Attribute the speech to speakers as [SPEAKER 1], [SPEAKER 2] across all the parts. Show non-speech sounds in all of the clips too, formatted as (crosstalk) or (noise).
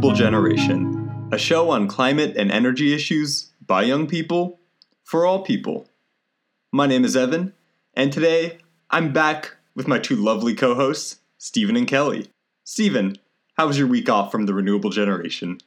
[SPEAKER 1] Renewable Generation, a show on climate and energy issues by young people for all people. My name is Evan, and today I'm back with my two lovely co hosts, Steven and Kelly. Steven, how was your week off from The Renewable Generation?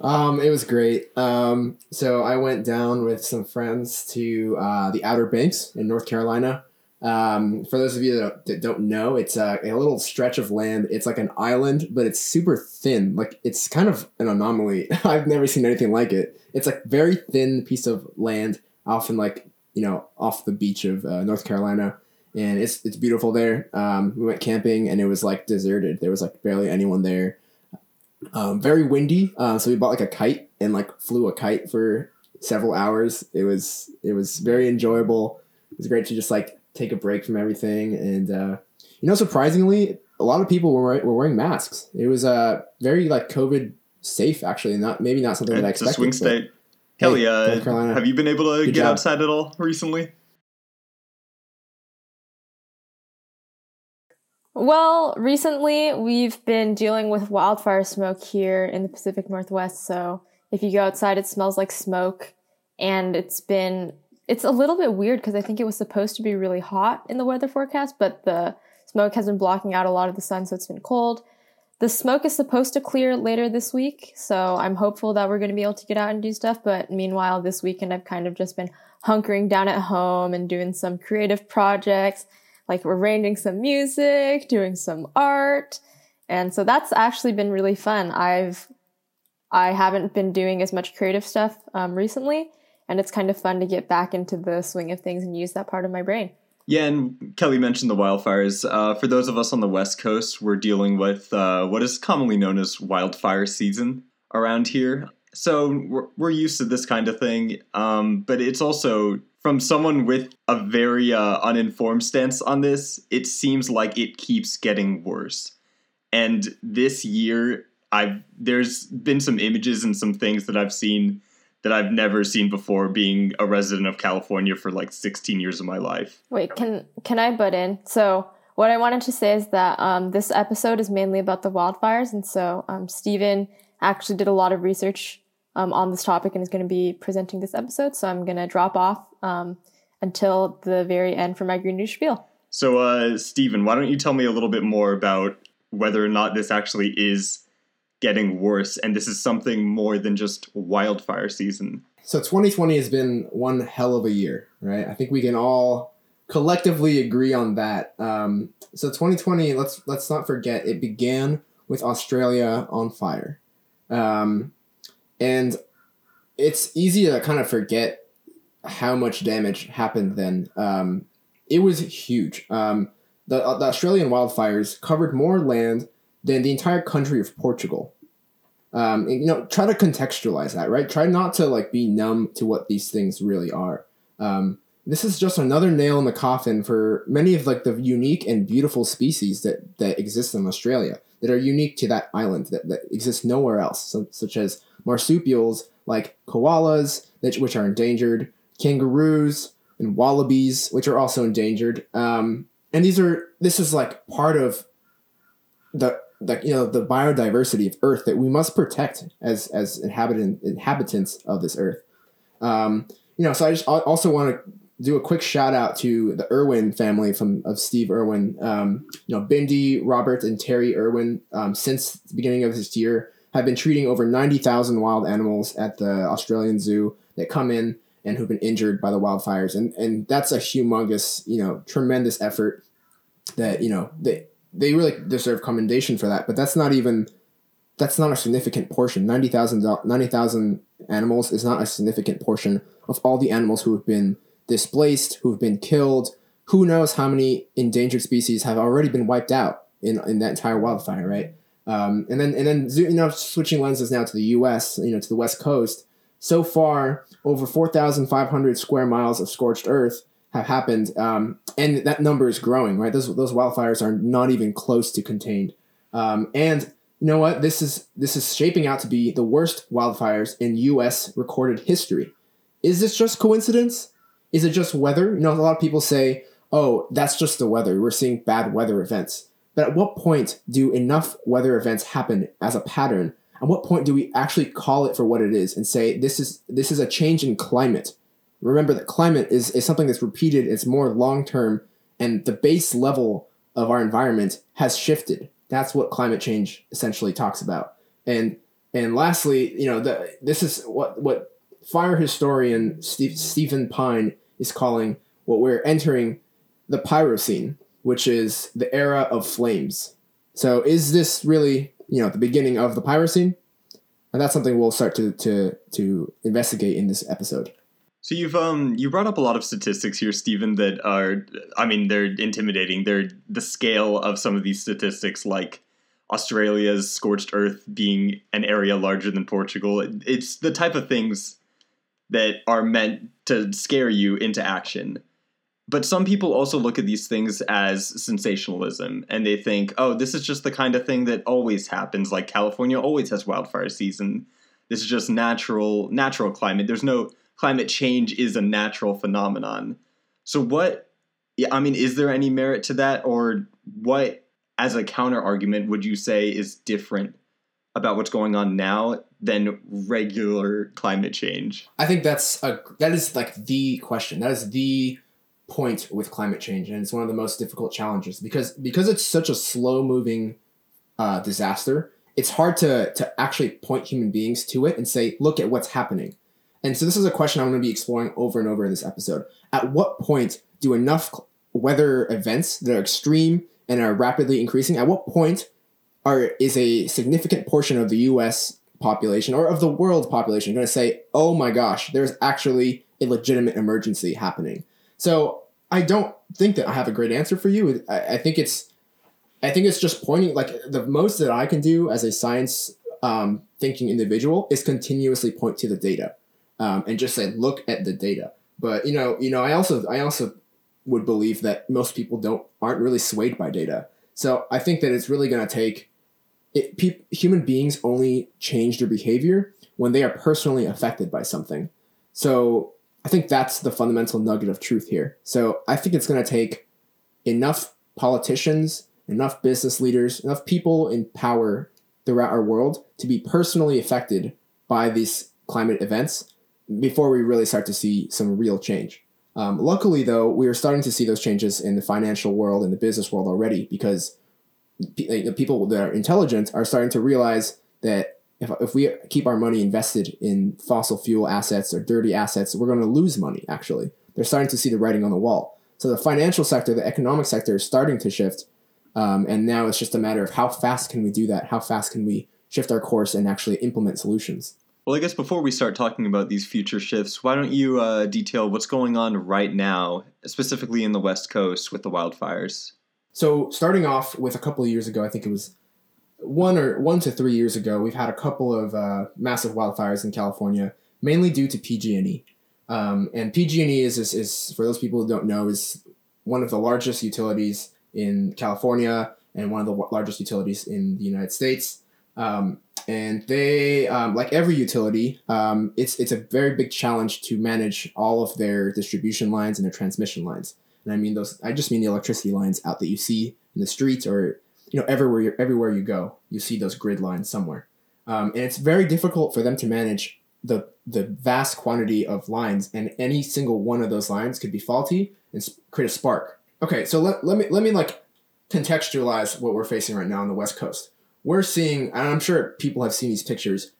[SPEAKER 2] Um, it was great. Um, so I went down with some friends to uh, the Outer Banks in North Carolina. Um, for those of you that, that don't know, it's a, a, little stretch of land. It's like an island, but it's super thin. Like it's kind of an anomaly. (laughs) I've never seen anything like it. It's like very thin piece of land, often like you know off the beach of uh, North Carolina, and it's it's beautiful there. Um, we went camping and it was like deserted. There was like barely anyone there. Um, very windy, uh, so we bought like a kite and like flew a kite for several hours. It was it was very enjoyable. It was great to just like take a break from everything, and uh, you know, surprisingly, a lot of people were were wearing masks. It was uh very like COVID safe actually, not maybe not something that I expected.
[SPEAKER 1] It's a swing state. Kelly, hey, uh, have you been able to get job. outside at all recently?
[SPEAKER 3] Well, recently we've been dealing with wildfire smoke here in the Pacific Northwest. So if you go outside, it smells like smoke. And it's been, it's a little bit weird because I think it was supposed to be really hot in the weather forecast, but the smoke has been blocking out a lot of the sun, so it's been cold. The smoke is supposed to clear later this week, so I'm hopeful that we're going to be able to get out and do stuff. But meanwhile, this weekend I've kind of just been hunkering down at home and doing some creative projects like arranging some music, doing some art. And so that's actually been really fun. I've I haven't been doing as much creative stuff um, recently, and it's kind of fun to get back into the swing of things and use that part of my brain.
[SPEAKER 1] Yeah, and Kelly mentioned the wildfires. Uh, for those of us on the West Coast, we're dealing with uh, what is commonly known as wildfire season around here. So we're, we're used to this kind of thing, um, but it's also from someone with a very uh, uninformed stance on this, it seems like it keeps getting worse. And this year, I've there's been some images and some things that I've seen that I've never seen before. Being a resident of California for like 16 years of my life.
[SPEAKER 3] Wait, can can I butt in? So what I wanted to say is that um, this episode is mainly about the wildfires, and so um, Steven actually did a lot of research um, on this topic and is going to be presenting this episode. So I'm going to drop off um, until the very end for my Green News spiel.
[SPEAKER 1] So, uh, Steven, why don't you tell me a little bit more about whether or not this actually is getting worse and this is something more than just wildfire season?
[SPEAKER 2] So, 2020 has been one hell of a year, right? I think we can all collectively agree on that. Um, so, 2020, let's let's not forget, it began with Australia on fire. Um, and it's easy to kind of forget how much damage happened then. Um, it was huge. Um, the, the Australian wildfires covered more land than the entire country of Portugal. Um, and, you know, try to contextualize that, right? Try not to like be numb to what these things really are. Um, this is just another nail in the coffin for many of like the unique and beautiful species that that exist in Australia that are unique to that island that, that exist nowhere else, so, such as marsupials like koalas, that, which are endangered, kangaroos, and wallabies, which are also endangered. Um, and these are this is like part of the the you know the biodiversity of Earth that we must protect as as inhabitant inhabitants of this Earth. Um, you know, so I just also want to do a quick shout out to the Irwin family from of Steve Irwin. Um, you know, Bindi, Robert, and Terry Irwin. Um, since the beginning of this year, have been treating over ninety thousand wild animals at the Australian Zoo that come in and who've been injured by the wildfires, and and that's a humongous, you know, tremendous effort. That you know they they really deserve commendation for that. But that's not even that's not a significant portion. 90,000 90, animals is not a significant portion of all the animals who have been displaced, who've been killed. Who knows how many endangered species have already been wiped out in, in that entire wildfire, right? Um, and then and then you know switching lenses now to the U.S. you know to the West Coast. So far, over four thousand five hundred square miles of scorched earth have happened, um, and that number is growing. Right, those those wildfires are not even close to contained. Um, and you know what? This is this is shaping out to be the worst wildfires in U.S. recorded history. Is this just coincidence? Is it just weather? You know, a lot of people say, oh, that's just the weather. We're seeing bad weather events. But at what point do enough weather events happen as a pattern? At what point do we actually call it for what it is and say this is this is a change in climate? Remember that climate is, is something that's repeated, it's more long term, and the base level of our environment has shifted. That's what climate change essentially talks about. And and lastly, you know, the, this is what what fire historian Steve, Stephen Pyne is calling what we're entering the Pyrocene, which is the era of flames. So is this really, you know, the beginning of the Pyrocene? And that's something we'll start to to to investigate in this episode.
[SPEAKER 1] So you've um you brought up a lot of statistics here, Steven, that are I mean they're intimidating. They're the scale of some of these statistics, like Australia's scorched earth being an area larger than Portugal. It's the type of things that are meant to scare you into action. But some people also look at these things as sensationalism and they think, oh, this is just the kind of thing that always happens. Like California always has wildfire season. This is just natural natural climate. There's no climate change is a natural phenomenon. So what I mean, is there any merit to that or what as a counter argument would you say is different about what's going on now than regular climate change?
[SPEAKER 2] I think that's a that is like the question. That is the point with climate change, and it's one of the most difficult challenges because because it's such a slow moving uh, disaster. It's hard to to actually point human beings to it and say, look at what's happening. And so this is a question I'm going to be exploring over and over in this episode. At what point do enough weather events that are extreme and are rapidly increasing, at what point are is a significant portion of the US population or of the world population going to say, "Oh my gosh, there's actually a legitimate emergency happening." So, I don't think that I have a great answer for you. I, I think it's I think it's just pointing like the most that I can do as a science um, thinking individual is continuously point to the data um, and just say, look at the data. But you know, you know, I also I also would believe that most people don't aren't really swayed by data. So I think that it's really going to take it, pe- human beings only change their behavior when they are personally affected by something. So I think that's the fundamental nugget of truth here. So I think it's going to take enough politicians, enough business leaders, enough people in power throughout our world to be personally affected by these climate events before we really start to see some real change. Um, luckily, though, we are starting to see those changes in the financial world and the business world already because the people that are intelligent are starting to realize that if, if we keep our money invested in fossil fuel assets or dirty assets, we're going to lose money, actually. They're starting to see the writing on the wall. So the financial sector, the economic sector is starting to shift. Um, and now it's just a matter of how fast can we do that? How fast can we shift our course and actually implement solutions?
[SPEAKER 1] Well, I guess before we start talking about these future shifts, why don't you uh, detail what's going on right now, specifically in the West Coast with the wildfires?
[SPEAKER 2] So, starting off with a couple of years ago, I think it was one or one to three years ago, we've had a couple of uh, massive wildfires in California, mainly due to PG&E. Um, and PG&E is, is, is, for those people who don't know, is one of the largest utilities in California and one of the largest utilities in the United States. Um, and they um, like every utility um, it's it's a very big challenge to manage all of their distribution lines and their transmission lines. And i mean those i just mean the electricity lines out that you see in the streets or you know everywhere everywhere you go you see those grid lines somewhere. Um, and it's very difficult for them to manage the the vast quantity of lines and any single one of those lines could be faulty and create a spark. Okay so let, let me let me like contextualize what we're facing right now on the west coast we're seeing, and I'm sure people have seen these pictures,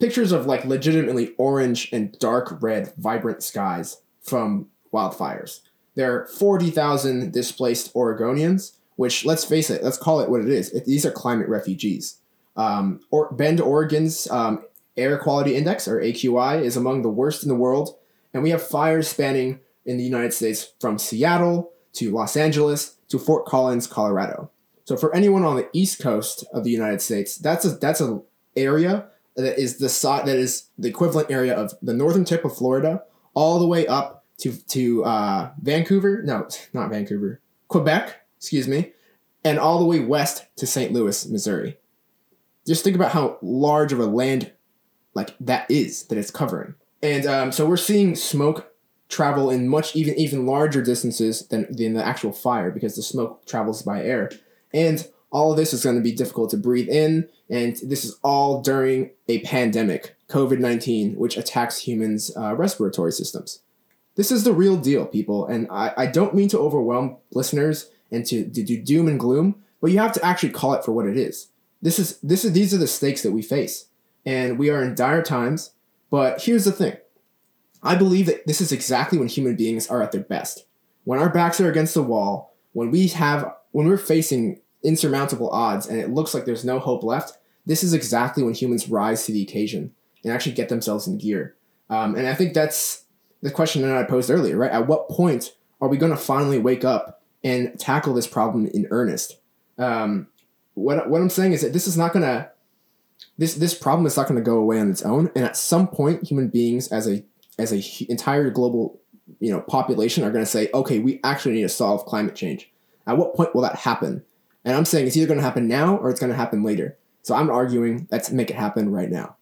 [SPEAKER 2] pictures of like legitimately orange and dark red, vibrant skies from wildfires. There are 40,000 displaced Oregonians, which, let's face it, let's call it what it is. These are climate refugees. Um, or Bend, Oregon's um, air quality index, or AQI, is among the worst in the world. And we have fires spanning in the United States from Seattle to Los Angeles to Fort Collins, Colorado. So for anyone on the east coast of the United States, that's a that's a area that is the side that is the equivalent area of the northern tip of Florida all the way up to to uh, Vancouver. No, (laughs) not Vancouver, Quebec. Excuse me, and all the way west to St. Louis, Missouri. Just think about how large of a land like that is that it's covering. And um, so we're seeing smoke travel in much even even larger distances than, than the actual fire because the smoke travels by air. And all of this is going to be difficult to breathe in, and this is all during a pandemic, COVID 19, which attacks humans' uh, respiratory systems. This is the real deal, people, and I, I don't mean to overwhelm listeners and to, to do doom and gloom, but you have to actually call it for what it is. This is this is these are the stakes that we face, and we are in dire times. But here's the thing: I believe that this is exactly when human beings are at their best. When our backs are against the wall, when we have when we're facing insurmountable odds and it looks like there's no hope left, this is exactly when humans rise to the occasion and actually get themselves in gear. Um, and I think that's the question that I posed earlier, right? At what point are we going to finally wake up and tackle this problem in earnest? Um, what what I'm saying is that this is not going to this this problem is not going to go away on its own, and at some point, human beings as a as a entire global you know population are going to say, okay, we actually need to solve climate change. At what point will that happen? And I'm saying it's either going to happen now or it's going to happen later. So I'm arguing let's make it happen right now.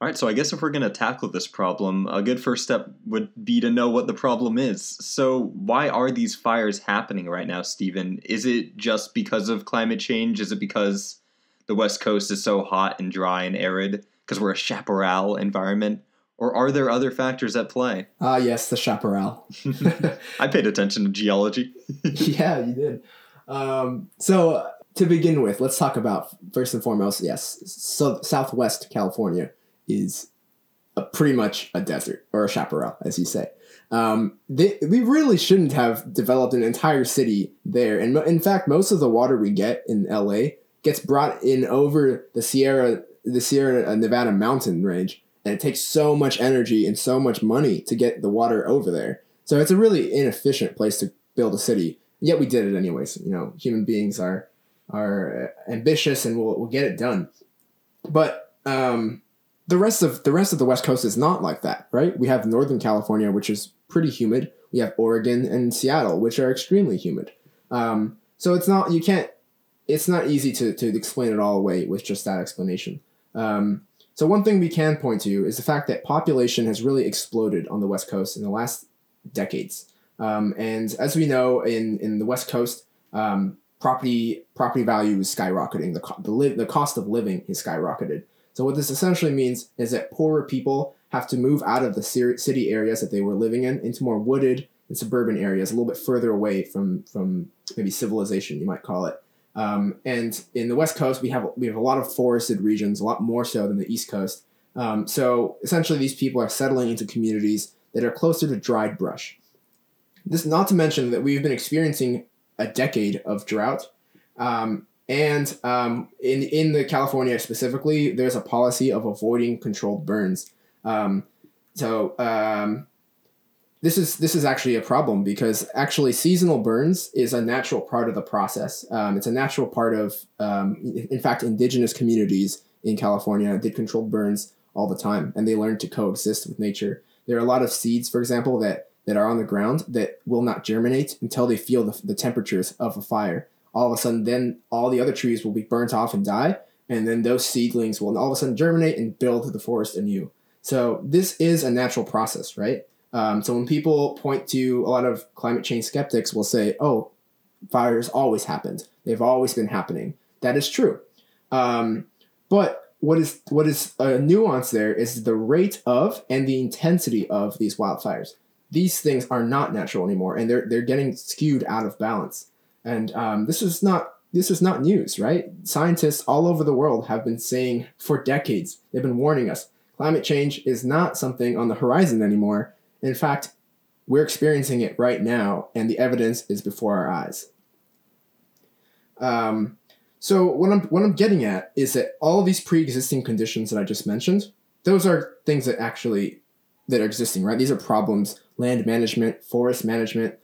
[SPEAKER 1] All right, so I guess if we're going to tackle this problem, a good first step would be to know what the problem is. So, why are these fires happening right now, Steven? Is it just because of climate change? Is it because the West Coast is so hot and dry and arid because we're a chaparral environment? Or are there other factors at play?
[SPEAKER 2] Ah, uh, yes, the chaparral. (laughs)
[SPEAKER 1] I paid attention to geology. (laughs)
[SPEAKER 2] yeah, you did. Um, so, to begin with, let's talk about first and foremost, yes, so Southwest California is a, pretty much a desert or a chaparral, as you say. Um, they, we really shouldn't have developed an entire city there. And in fact, most of the water we get in LA gets brought in over the Sierra, the Sierra Nevada mountain range, and it takes so much energy and so much money to get the water over there. So it's a really inefficient place to build a city. Yet we did it anyways. You know, human beings are are ambitious and we'll, we'll get it done. But um, the rest of the rest of the West Coast is not like that, right? We have Northern California, which is pretty humid. We have Oregon and Seattle, which are extremely humid. Um, so it's not you can't. It's not easy to to explain it all away with just that explanation. Um, so one thing we can point to is the fact that population has really exploded on the West Coast in the last decades. Um, and as we know, in in the West Coast, um, property property value is skyrocketing. The the, li- the cost of living is skyrocketed. So what this essentially means is that poorer people have to move out of the city areas that they were living in into more wooded and suburban areas, a little bit further away from from maybe civilization, you might call it. Um, and in the West Coast, we have we have a lot of forested regions, a lot more so than the East Coast. Um, so essentially, these people are settling into communities that are closer to dried brush. This, not to mention that we've been experiencing a decade of drought, um, and um, in in the California specifically, there's a policy of avoiding controlled burns. Um, so um, this is this is actually a problem because actually seasonal burns is a natural part of the process. Um, it's a natural part of, um, in fact, indigenous communities in California did controlled burns all the time, and they learned to coexist with nature. There are a lot of seeds, for example, that that are on the ground that will not germinate until they feel the, the temperatures of a fire. All of a sudden then all the other trees will be burnt off and die and then those seedlings will all of a sudden germinate and build the forest anew. So this is a natural process right? Um, so when people point to a lot of climate change skeptics will say oh fires always happened. They've always been happening. That is true. Um, but what is what is a nuance there is the rate of and the intensity of these wildfires these things are not natural anymore and they're they're getting skewed out of balance and um, this is not this is not news, right? Scientists all over the world have been saying for decades, they've been warning us climate change is not something on the horizon anymore. In fact, we're experiencing it right now, and the evidence is before our eyes. Um, so what I'm what I'm getting at is that all these pre-existing conditions that I just mentioned, those are things that actually that are existing, right? These are problems: land management, forest management,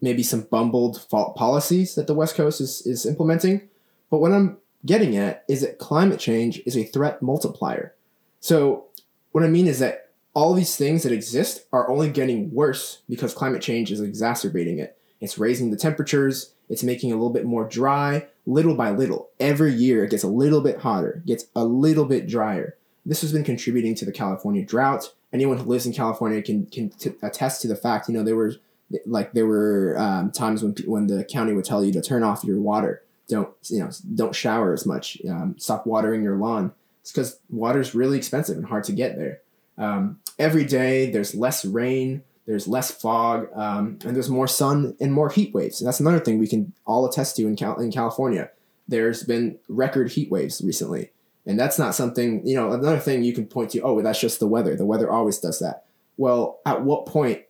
[SPEAKER 2] maybe some bumbled fault policies that the West Coast is, is implementing. But what I'm getting at is that climate change is a threat multiplier. So, what I mean is that all these things that exist are only getting worse because climate change is exacerbating it. It's raising the temperatures, it's making it a little bit more dry, little by little. Every year it gets a little bit hotter, gets a little bit drier. this has been contributing to the California drought. Anyone who lives in California can can t- attest to the fact. You know, there were like there were um, times when when the county would tell you to turn off your water, don't you know, don't shower as much, um, stop watering your lawn. It's because water is really expensive and hard to get there. Um, every day there's less rain, there's less fog, um, and there's more sun and more heat waves. And that's another thing we can all attest to in Cal- in California. There's been record heat waves recently. And that's not something, you know, another thing you can point to, oh, that's just the weather. The weather always does that. Well, at what point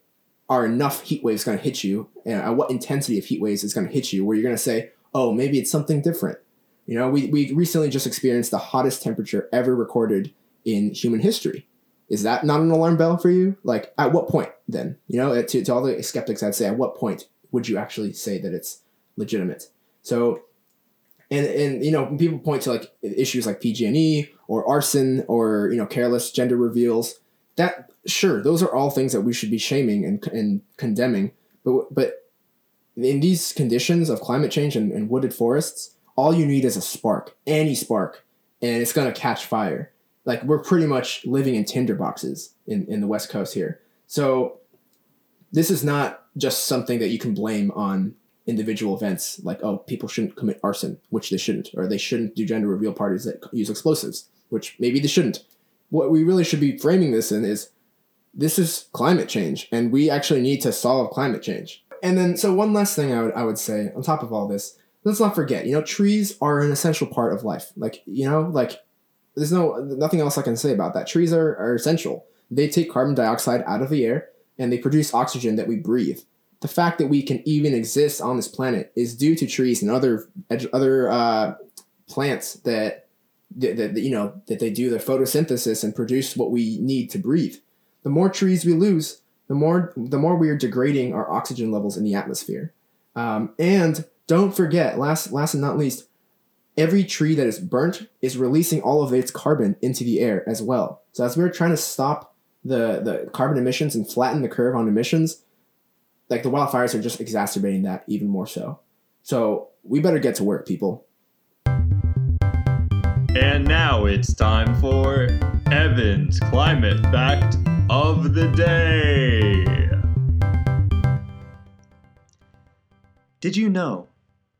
[SPEAKER 2] are enough heat waves going to hit you? And at what intensity of heat waves is going to hit you where you're going to say, oh, maybe it's something different? You know, we, we recently just experienced the hottest temperature ever recorded in human history. Is that not an alarm bell for you? Like, at what point then? You know, to, to all the skeptics, I'd say, at what point would you actually say that it's legitimate? So and and you know people point to like issues like PG&E or arson or you know careless gender reveals that sure those are all things that we should be shaming and, and condemning. But but in these conditions of climate change and, and wooded forests all you need is a spark any spark and it's to catch fire. Like we're pretty much living in tinder boxes in, in the west coast here. So this is not just something that you can blame on individual events like oh people shouldn't commit arson which they shouldn't or they shouldn't do gender reveal parties that use explosives which maybe they shouldn't. What we really should be framing this in is this is climate change and we actually need to solve climate change. And then so one last thing i would, I would say on top of all this let's not forget you know trees are an essential part of life. Like you know like there's no nothing else i can say about that. Trees are, are essential. They take carbon dioxide out of the air and they produce oxygen that we breathe the fact that we can even exist on this planet is due to trees and other other uh, plants that, that, that you know that they do their photosynthesis and produce what we need to breathe. The more trees we lose, the more the more we are degrading our oxygen levels in the atmosphere. Um, and don't forget, last last and not least, every tree that is burnt is releasing all of its carbon into the air as well. So as we're trying to stop the the carbon emissions and flatten the curve on emissions, like the wildfires are just exacerbating that even more so. So we better get to work, people.
[SPEAKER 1] And now it's time for Evan's climate fact of the day. Did you know?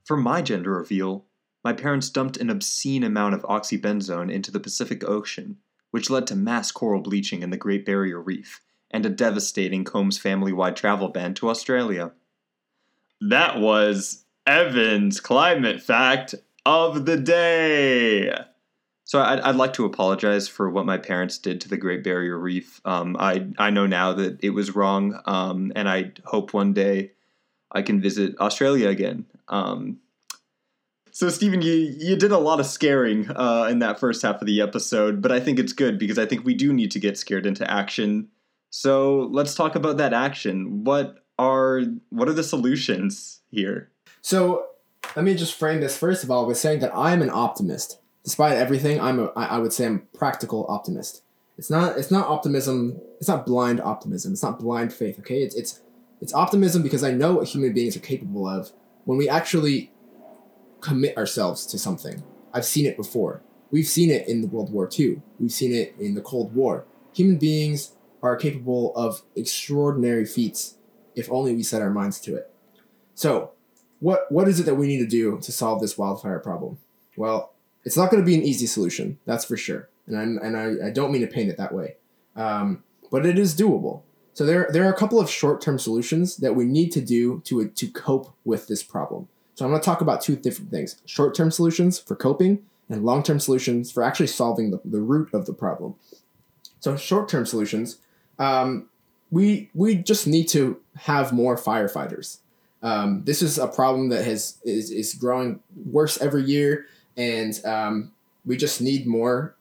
[SPEAKER 1] For my gender reveal, my parents dumped an obscene amount of oxybenzone into the Pacific Ocean, which led to mass coral bleaching in the Great Barrier Reef and a devastating Combs family wide travel ban to Australia. That was Evan's climate fact of the day. So I'd, I'd like to apologize for what my parents did to the Great Barrier Reef. Um, I I know now that it was wrong, um, and I hope one day I can visit Australia again. Um, so Steven, you you did a lot of scaring uh, in that first half of the episode, but I think it's good because I think we do need to get scared into action so let's talk about that action. What are what are the solutions here?
[SPEAKER 2] So let me just frame this first of all with saying that I'm an optimist. Despite everything, I'm a I would say I'm a practical optimist. It's not it's not optimism. It's not blind optimism. It's not blind faith. Okay, it's it's it's optimism because I know what human beings are capable of when we actually commit ourselves to something. I've seen it before. We've seen it in the World War II. We've seen it in the Cold War. Human beings are capable of extraordinary feats if only we set our minds to it. So, what what is it that we need to do to solve this wildfire problem? Well, it's not going to be an easy solution, that's for sure, and I, and I, I don't mean to paint it that way, um, but it is doable. So there there are a couple of short term solutions that we need to do to to cope with this problem. So I'm going to talk about two different things: short term solutions for coping and long term solutions for actually solving the, the root of the problem. So short term solutions um, we we just need to have more firefighters. Um, this is a problem that has is, is growing worse every year, and um, we just need more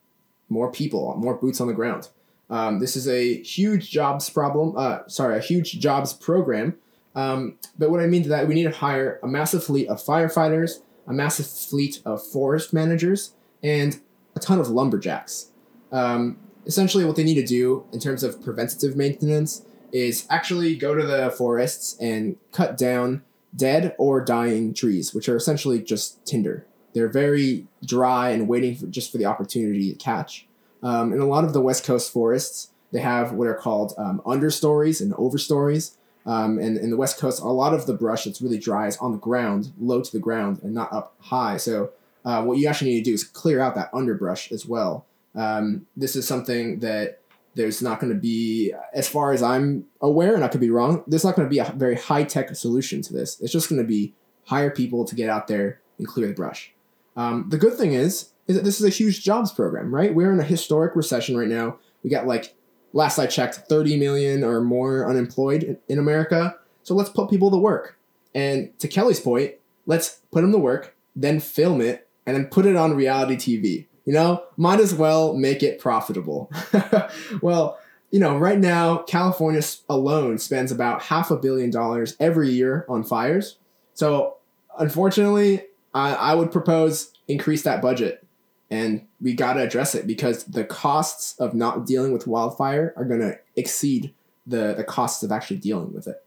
[SPEAKER 2] more people, more boots on the ground. Um, this is a huge jobs problem. Uh, sorry, a huge jobs program. Um, but what I mean to that, we need to hire a massive fleet of firefighters, a massive fleet of forest managers, and a ton of lumberjacks. Um, essentially what they need to do in terms of preventative maintenance is actually go to the forests and cut down dead or dying trees, which are essentially just tinder. They're very dry and waiting for just for the opportunity to catch. Um, in a lot of the West Coast forests, they have what are called um, understories and overstories. Um, and in the West Coast, a lot of the brush that's really dry is on the ground, low to the ground, and not up high. So uh, what you actually need to do is clear out that underbrush as well. Um, this is something that there's not going to be, as far as I'm aware, and I could be wrong, there's not going to be a very high tech solution to this. It's just going to be hire people to get out there and clear the brush. Um, the good thing is, is that this is a huge jobs program, right? We're in a historic recession right now. We got like, last I checked, 30 million or more unemployed in America. So let's put people to work. And to Kelly's point, let's put them to work, then film it, and then put it on reality TV. You know, might as well make it profitable. (laughs) well, you know, right now, California alone spends about half a billion dollars every year on fires. So, unfortunately, I, I would propose increase that budget and we got to address it because the costs of not dealing with wildfire are going to exceed the, the costs of actually dealing with it.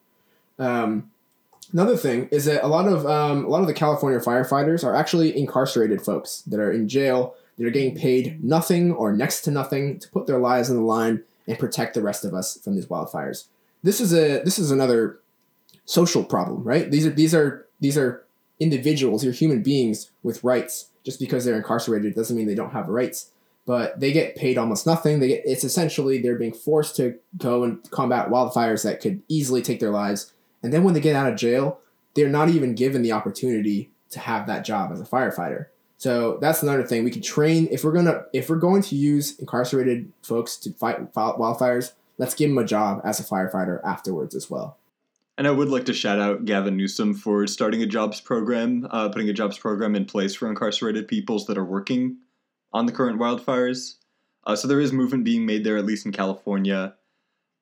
[SPEAKER 2] Um, another thing is that a lot of um, a lot of the California firefighters are actually incarcerated folks that are in jail they're getting paid nothing or next to nothing to put their lives on the line and protect the rest of us from these wildfires. This is a this is another social problem, right? These are these are these are individuals, you're human beings with rights. Just because they're incarcerated doesn't mean they don't have rights. But they get paid almost nothing. They get it's essentially they're being forced to go and combat wildfires that could easily take their lives. And then when they get out of jail, they're not even given the opportunity to have that job as a firefighter. So that's another thing. We can train if we're gonna if we're going to use incarcerated folks to fight wildfires. Let's give them a job as a firefighter afterwards as well.
[SPEAKER 1] And I would like to shout out Gavin Newsom for starting a jobs program, uh, putting a jobs program in place for incarcerated peoples that are working on the current wildfires. Uh, so there is movement being made there, at least in California.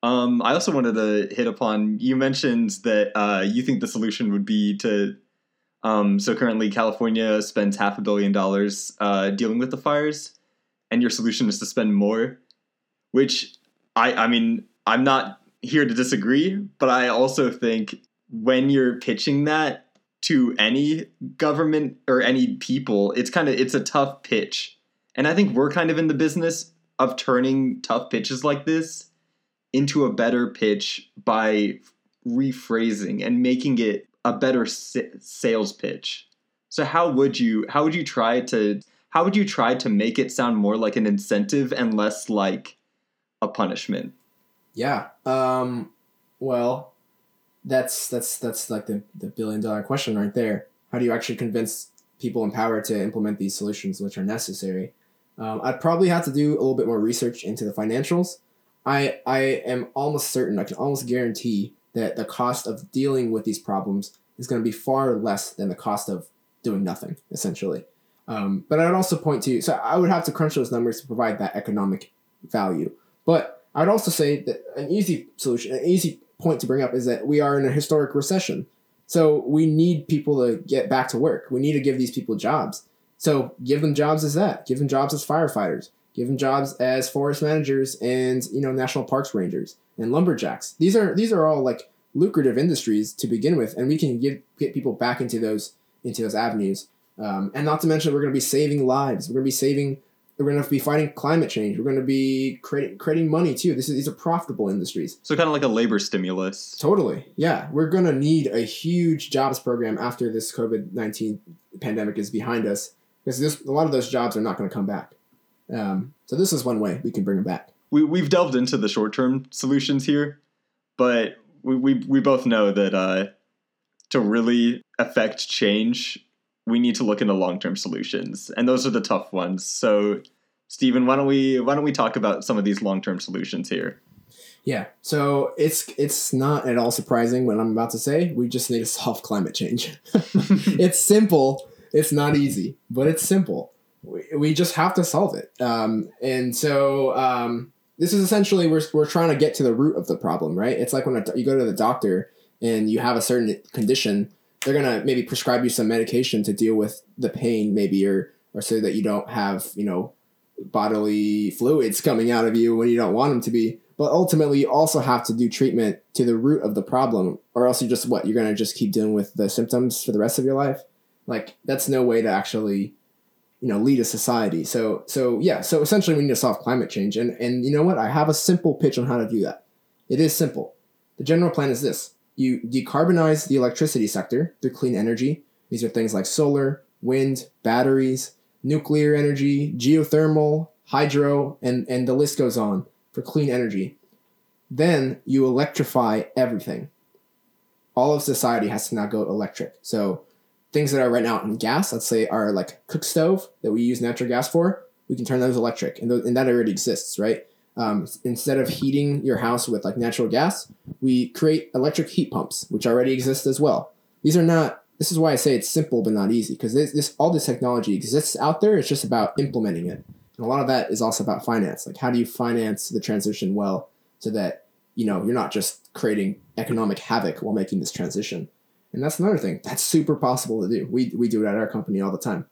[SPEAKER 1] Um, I also wanted to hit upon you mentioned that uh, you think the solution would be to um, so currently, California spends half a billion dollars uh, dealing with the fires, and your solution is to spend more. Which I, I mean, I'm not here to disagree, but I also think when you're pitching that to any government or any people, it's kind of it's a tough pitch, and I think we're kind of in the business of turning tough pitches like this into a better pitch by rephrasing and making it a better sales pitch. So how would you how would you try to how would you try to make it sound more like an incentive and less like a punishment?
[SPEAKER 2] Yeah. Um well, that's that's that's like the, the billion dollar question right there. How do you actually convince people in power to implement these solutions which are necessary? Um, I'd probably have to do a little bit more research into the financials. I I am almost certain, I can almost guarantee that the cost of dealing with these problems is going to be far less than the cost of doing nothing, essentially. Um, but I would also point to, so I would have to crunch those numbers to provide that economic value. But I would also say that an easy solution, an easy point to bring up is that we are in a historic recession. So we need people to get back to work. We need to give these people jobs. So give them jobs as that. Give them jobs as firefighters give them jobs as forest managers and you know national parks rangers and lumberjacks. These are these are all like lucrative industries to begin with, and we can give get people back into those into those avenues. Um, and not to mention, we're going to be saving lives. We're going to be saving. We're going to be fighting climate change. We're going to be creating creating money too. This is these are profitable industries.
[SPEAKER 1] So kind of like a labor stimulus.
[SPEAKER 2] Totally, yeah. We're going to need a huge jobs program after this COVID nineteen pandemic is behind us, because this, a lot of those jobs are not going to come back. Um, so this is one way we can bring them back.
[SPEAKER 1] We we've delved into the short term solutions here, but we, we we both know that uh, to really affect change, we need to look into long term solutions, and those are the tough ones. So, Steven, why don't we why don't we talk about some of these long term solutions here?
[SPEAKER 2] Yeah, so it's it's not at all surprising what I'm about to say. We just need to solve climate change. (laughs) it's simple. It's not easy, but it's simple we, we just have to solve it. Um, and so um, this is essentially we're, we're trying to get to the root of the problem, right? It's like when a, you go to the doctor and you have a certain condition, they're gonna maybe prescribe you some medication to deal with the pain, maybe, or or so that you don't have you know bodily fluids coming out of you when you don't want them to be. But ultimately, you also have to do treatment to the root of the problem, or else you just what you're gonna just keep dealing with the symptoms for the rest of your life. Like that's no way to actually you know lead a society. So so yeah, so essentially we need to solve climate change. And and you know what? I have a simple pitch on how to do that. It is simple. The general plan is this: you decarbonize the electricity sector through clean energy. These are things like solar, wind, batteries, nuclear energy, geothermal, hydro, and, and the list goes on for clean energy. Then you electrify everything. All of society has to now go electric. So things that are right now in gas, let's say are like cook stove that we use natural gas for, we can turn those electric, and, and that already exists, right? Um, instead of heating your house with like natural gas, we create electric heat pumps, which already exist as well. These are not. This is why I say it's simple but not easy because this, this all this technology exists out there. It's just about implementing it, and a lot of that is also about finance. Like how do you finance the transition well so that you know you're not just creating economic havoc while making this transition. And that's another thing that's super possible to do. We we do it at our company all the time.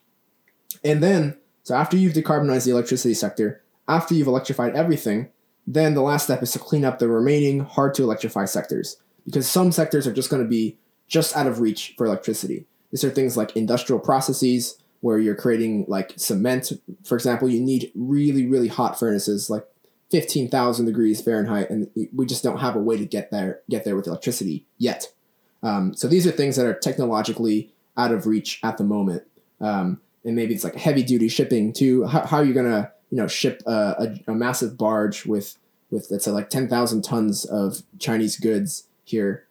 [SPEAKER 2] And then so after you've decarbonized the electricity sector, after you've electrified everything, then the last step is to clean up the remaining hard to electrify sectors because some sectors are just going to be just out of reach for electricity. These are things like industrial processes where you're creating like cement, for example, you need really really hot furnaces like 15,000 degrees Fahrenheit and we just don't have a way to get there get there with electricity yet. Um, so these are things that are technologically out of reach at the moment. Um, and maybe it's like heavy duty shipping too. How, how are you going to you know ship a, a, a massive barge with with let's say like ten thousand tons of Chinese goods here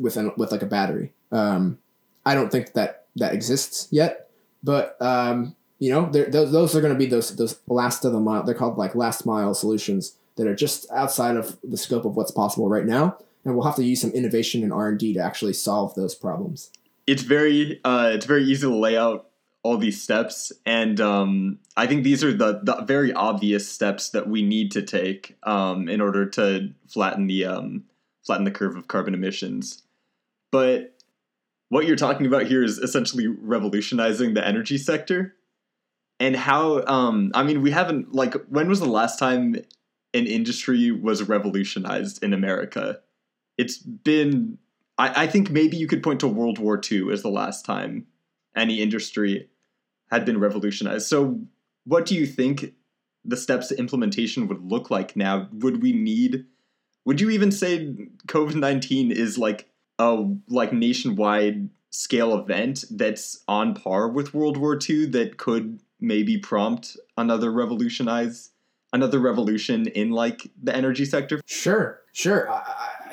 [SPEAKER 2] with an, with like a battery. Um, I don't think that that exists yet, but um, you know those those are going to be those those last of the mile. They're called like last mile solutions that are just outside of the scope of what's possible right now, and we'll have to use some innovation and R and D to actually solve those problems.
[SPEAKER 1] It's very uh, it's very easy to lay out all these steps and um, i think these are the, the very obvious steps that we need to take um, in order to flatten the um, flatten the curve of carbon emissions. But what you're talking about here is essentially revolutionizing the energy sector. And how um, i mean we haven't like when was the last time an industry was revolutionized in america it's been I, I think maybe you could point to world war ii as the last time any industry had been revolutionized. So, what do you think the steps to implementation would look like now? Would we need? Would you even say COVID nineteen is like a like nationwide scale event that's on par with World War II that could maybe prompt another revolutionize another revolution in like the energy sector?
[SPEAKER 2] Sure, sure.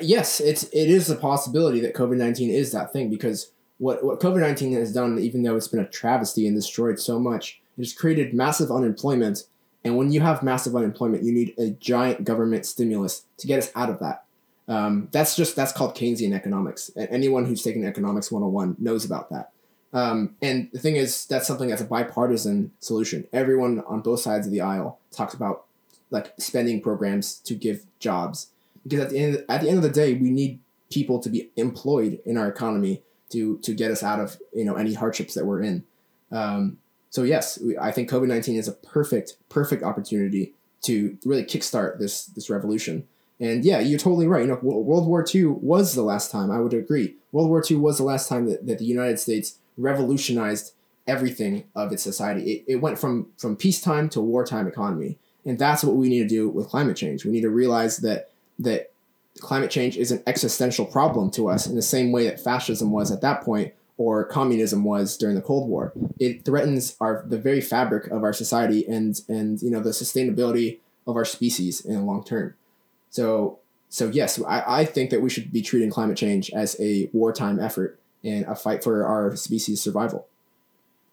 [SPEAKER 2] Yes, it's it is a possibility that COVID nineteen is that thing because what what COVID nineteen has done, even though it's been a travesty and destroyed so much, it has created massive unemployment. And when you have massive unemployment, you need a giant government stimulus to get us out of that. Um, that's just that's called Keynesian economics. And anyone who's taken economics 101 knows about that. Um, and the thing is, that's something that's a bipartisan solution. Everyone on both sides of the aisle talks about like spending programs to give jobs because at the end at the end of the day, we need people to be employed in our economy to to get us out of you know any hardships that we're in. Um, so yes, we, I think COVID nineteen is a perfect perfect opportunity to really kickstart this this revolution. And yeah, you're totally right. You know, World War II was the last time. I would agree. World War II was the last time that, that the United States revolutionized everything of its society. It, it went from from peacetime to wartime economy, and that's what we need to do with climate change. We need to realize that that climate change is an existential problem to us in the same way that fascism was at that point or communism was during the Cold War. It threatens our the very fabric of our society and and you know the sustainability of our species in the long term. So so yes, I, I think that we should be treating climate change as a wartime effort and a fight for our species survival.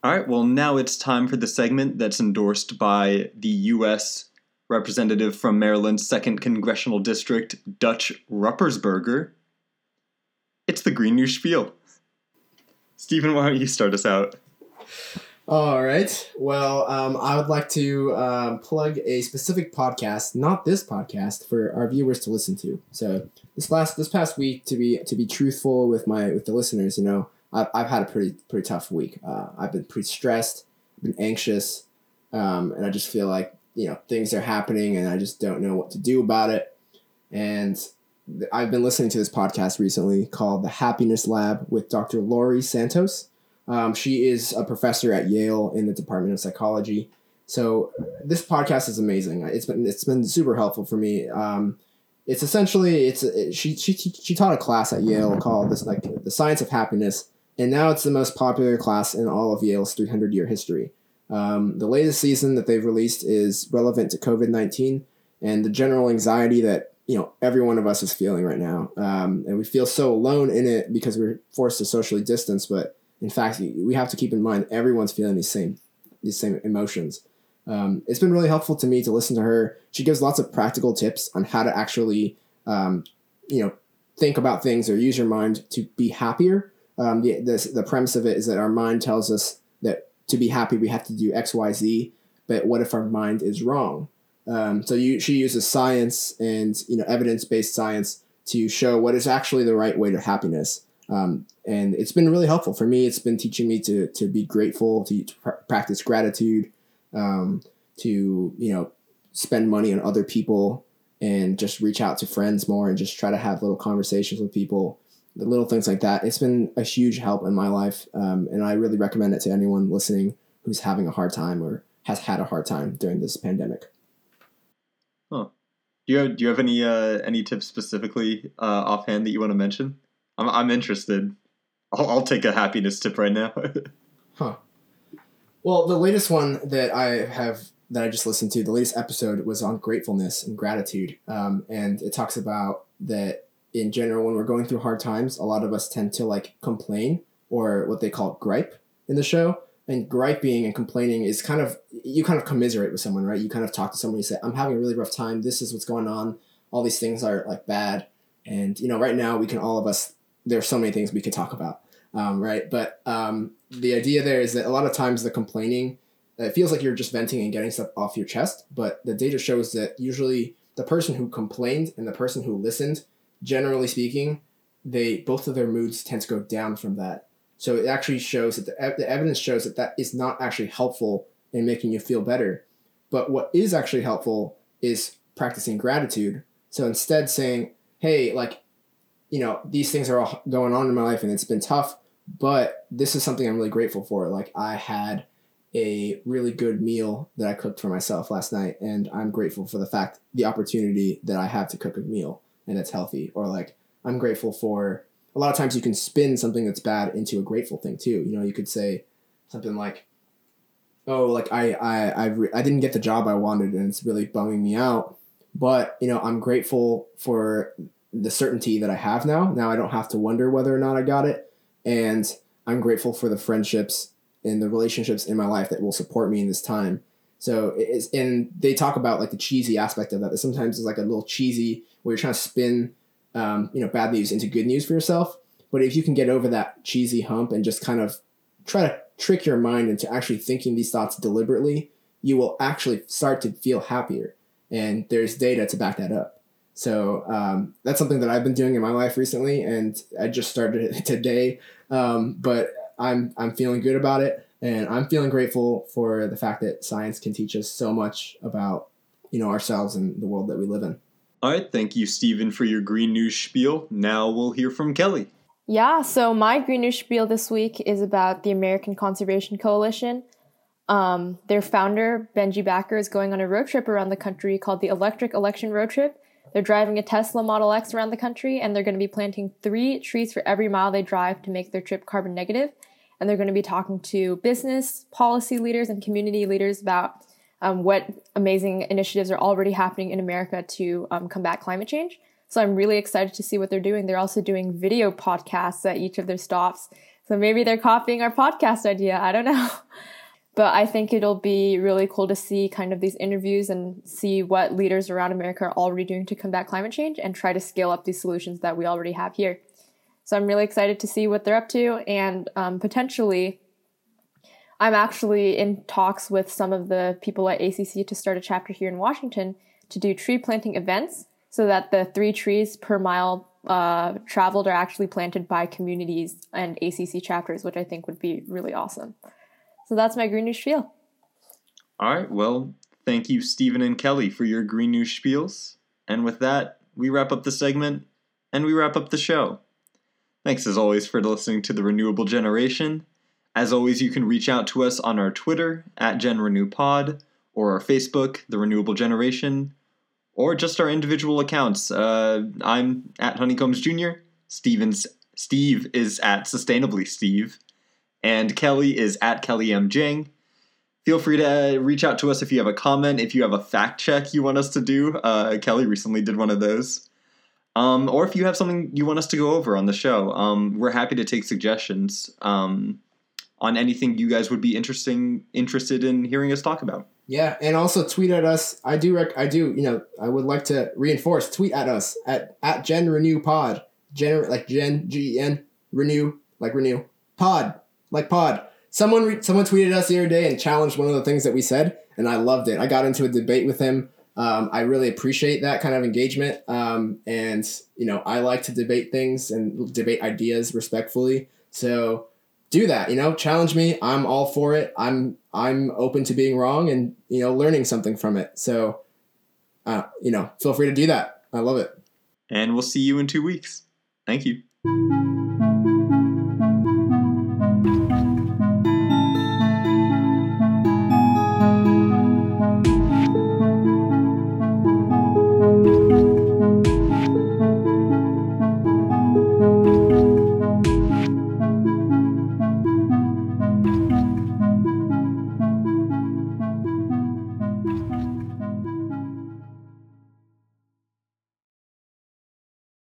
[SPEAKER 1] All right, well now it's time for the segment that's endorsed by the US representative from Maryland's 2nd Congressional District, Dutch Ruppersberger. It's the Green New Spiel. Steven, why don't you start us out?
[SPEAKER 2] All right. Well, um, I would like to um, plug a specific podcast, not this podcast, for our viewers to listen to. So this last this past week, to be to be truthful with my with the listeners, you know, I've, I've had a pretty pretty tough week. Uh, I've been pretty stressed, been anxious, um, and I just feel like you know things are happening and I just don't know what to do about it. And I've been listening to this podcast recently called The Happiness Lab with Dr. Laurie Santos. Um, she is a professor at Yale in the Department of Psychology. So this podcast is amazing. It's been it's been super helpful for me. Um, it's essentially it's it, she, she she taught a class at Yale called this like the science of happiness, and now it's the most popular class in all of Yale's 300 year history. Um, the latest season that they've released is relevant to COVID 19 and the general anxiety that you know every one of us is feeling right now, um, and we feel so alone in it because we're forced to socially distance. But in fact, we have to keep in mind everyone's feeling these same these same emotions. Um, it's been really helpful to me to listen to her. She gives lots of practical tips on how to actually, um, you know, think about things or use your mind to be happier. Um, the, the, the premise of it is that our mind tells us to be happy we have to do X, Y, Z. But what if our mind is wrong? Um, so you, she uses science and you know evidence based science to show what is actually the right way to happiness. Um, and it's been really helpful for me. It's been teaching me to to be grateful, to, to pr- practice gratitude, um, to you know spend money on other people and just reach out to friends more and just try to have little conversations with people the little things like that. It's been a huge help in my life um, and i really recommend it to anyone listening who's having a hard time or has had a hard time during this pandemic.
[SPEAKER 1] Huh. Do you have, do you have any uh, any tips specifically uh, offhand that you want to mention? I'm, I'm interested. I'll, I'll take a happiness tip right now. (laughs)
[SPEAKER 2] Huh. Well, the latest one that I have that I just listened to, the latest episode was on gratefulness and gratitude, um, and it talks about that in general when we're going through hard times, a lot of us tend to like complain or what they call gripe in the show. And griping and complaining is kind of you kind of commiserate with someone, right? You kind of talk to someone, you say, "I'm having a really rough time. This is what's going on. All these things are like bad." And you know, right now we can all of us. There's so many things we could talk about um, right? But um, the idea there is that a lot of times the complaining, it feels like you're just venting and getting stuff off your chest, but the data shows that usually the person who complained and the person who listened, generally speaking, they both of their moods tend to go down from that. So it actually shows that the, the evidence shows that that is not actually helpful in making you feel better. But what is actually helpful is practicing gratitude. So instead saying, hey, like, you know, these things are all going on in my life and it's been tough, but this is something I'm really grateful for. Like I had a really good meal that I cooked for myself last night, and I'm grateful for the fact, the opportunity that I have to cook a meal and it's healthy. Or like I'm grateful for. A lot of times you can spin something that's bad into a grateful thing too. You know, you could say something like, "Oh, like I I I, re- I didn't get the job I wanted, and it's really bumming me out." But you know, I'm grateful for the certainty that I have now. Now I don't have to wonder whether or not I got it and I'm grateful for the friendships and the relationships in my life that will support me in this time. So it's and they talk about like the cheesy aspect of that. That sometimes it's like a little cheesy where you're trying to spin, um, you know, bad news into good news for yourself. But if you can get over that cheesy hump and just kind of try to trick your mind into actually thinking these thoughts deliberately, you will actually start to feel happier. And there's data to back that up. So um, that's something that I've been doing in my life recently, and I just started it (laughs) today. Um, but I'm I'm feeling good about it, and I'm feeling grateful for the fact that science can teach us so much about you know ourselves and the world that we live in.
[SPEAKER 1] All right, thank you, Steven, for your green news spiel. Now we'll hear from Kelly.
[SPEAKER 3] Yeah, so my green news spiel this week is about the American Conservation Coalition. Um, their founder, Benji Backer, is going on a road trip around the country called the Electric Election Road Trip they're driving a Tesla Model X around the country, and they're going to be planting three trees for every mile they drive to make their trip carbon negative. And they're going to be talking to business, policy leaders, and community leaders about um, what amazing initiatives are already happening in America to um, combat climate change. So I'm really excited to see what they're doing. They're also doing video podcasts at each of their stops. So maybe they're copying our podcast idea. I don't (laughs) know. But I think it'll be really cool to see kind of these interviews and see what leaders around America are already doing to combat climate change and try to scale up these solutions that we already have here. So I'm really excited to see what they're up to and um, potentially. I'm actually in talks with some of the people at ACC to start a chapter here in Washington to do tree planting events so that the three trees per mile uh, traveled are actually planted by communities and ACC chapters, which I think would be really awesome. So that's my green news spiel.
[SPEAKER 1] All right. Well, thank you, Steven and Kelly, for your green news spiels. And with that, we wrap up the segment and we wrap up the show. Thanks as always for listening to the Renewable Generation. As always, you can reach out to us on our Twitter at GenRenewPod or our Facebook, The Renewable Generation, or just our individual accounts. Uh, I'm at Honeycombs Jr. Stevens Steve is at Sustainably Steve, and Kelly is at Kelly M Jing. Feel free to uh, reach out to us if you have a comment, if you have a fact check you want us to do. Uh, Kelly recently did one of those. Um, or if you have something you want us to go over on the show, um, we're happy to take suggestions um, on anything you guys would be interesting interested in hearing us talk about.
[SPEAKER 2] Yeah, and also tweet at us. I do rec- I do, you know, I would like to reinforce tweet at us at at Gen Renew Pod. Gen like Gen G E N Renew like Renew Pod like Pod. Someone re- someone tweeted us the other day and challenged one of the things that we said, and I loved it. I got into a debate with him. Um, I really appreciate that kind of engagement, um, and you know, I like to debate things and debate ideas respectfully. So do that. You know, challenge me. I'm all for it. I'm I'm open to being wrong and you know learning something from it. So, uh, you know, feel free to do that. I love it.
[SPEAKER 1] And we'll see you in two weeks. Thank you.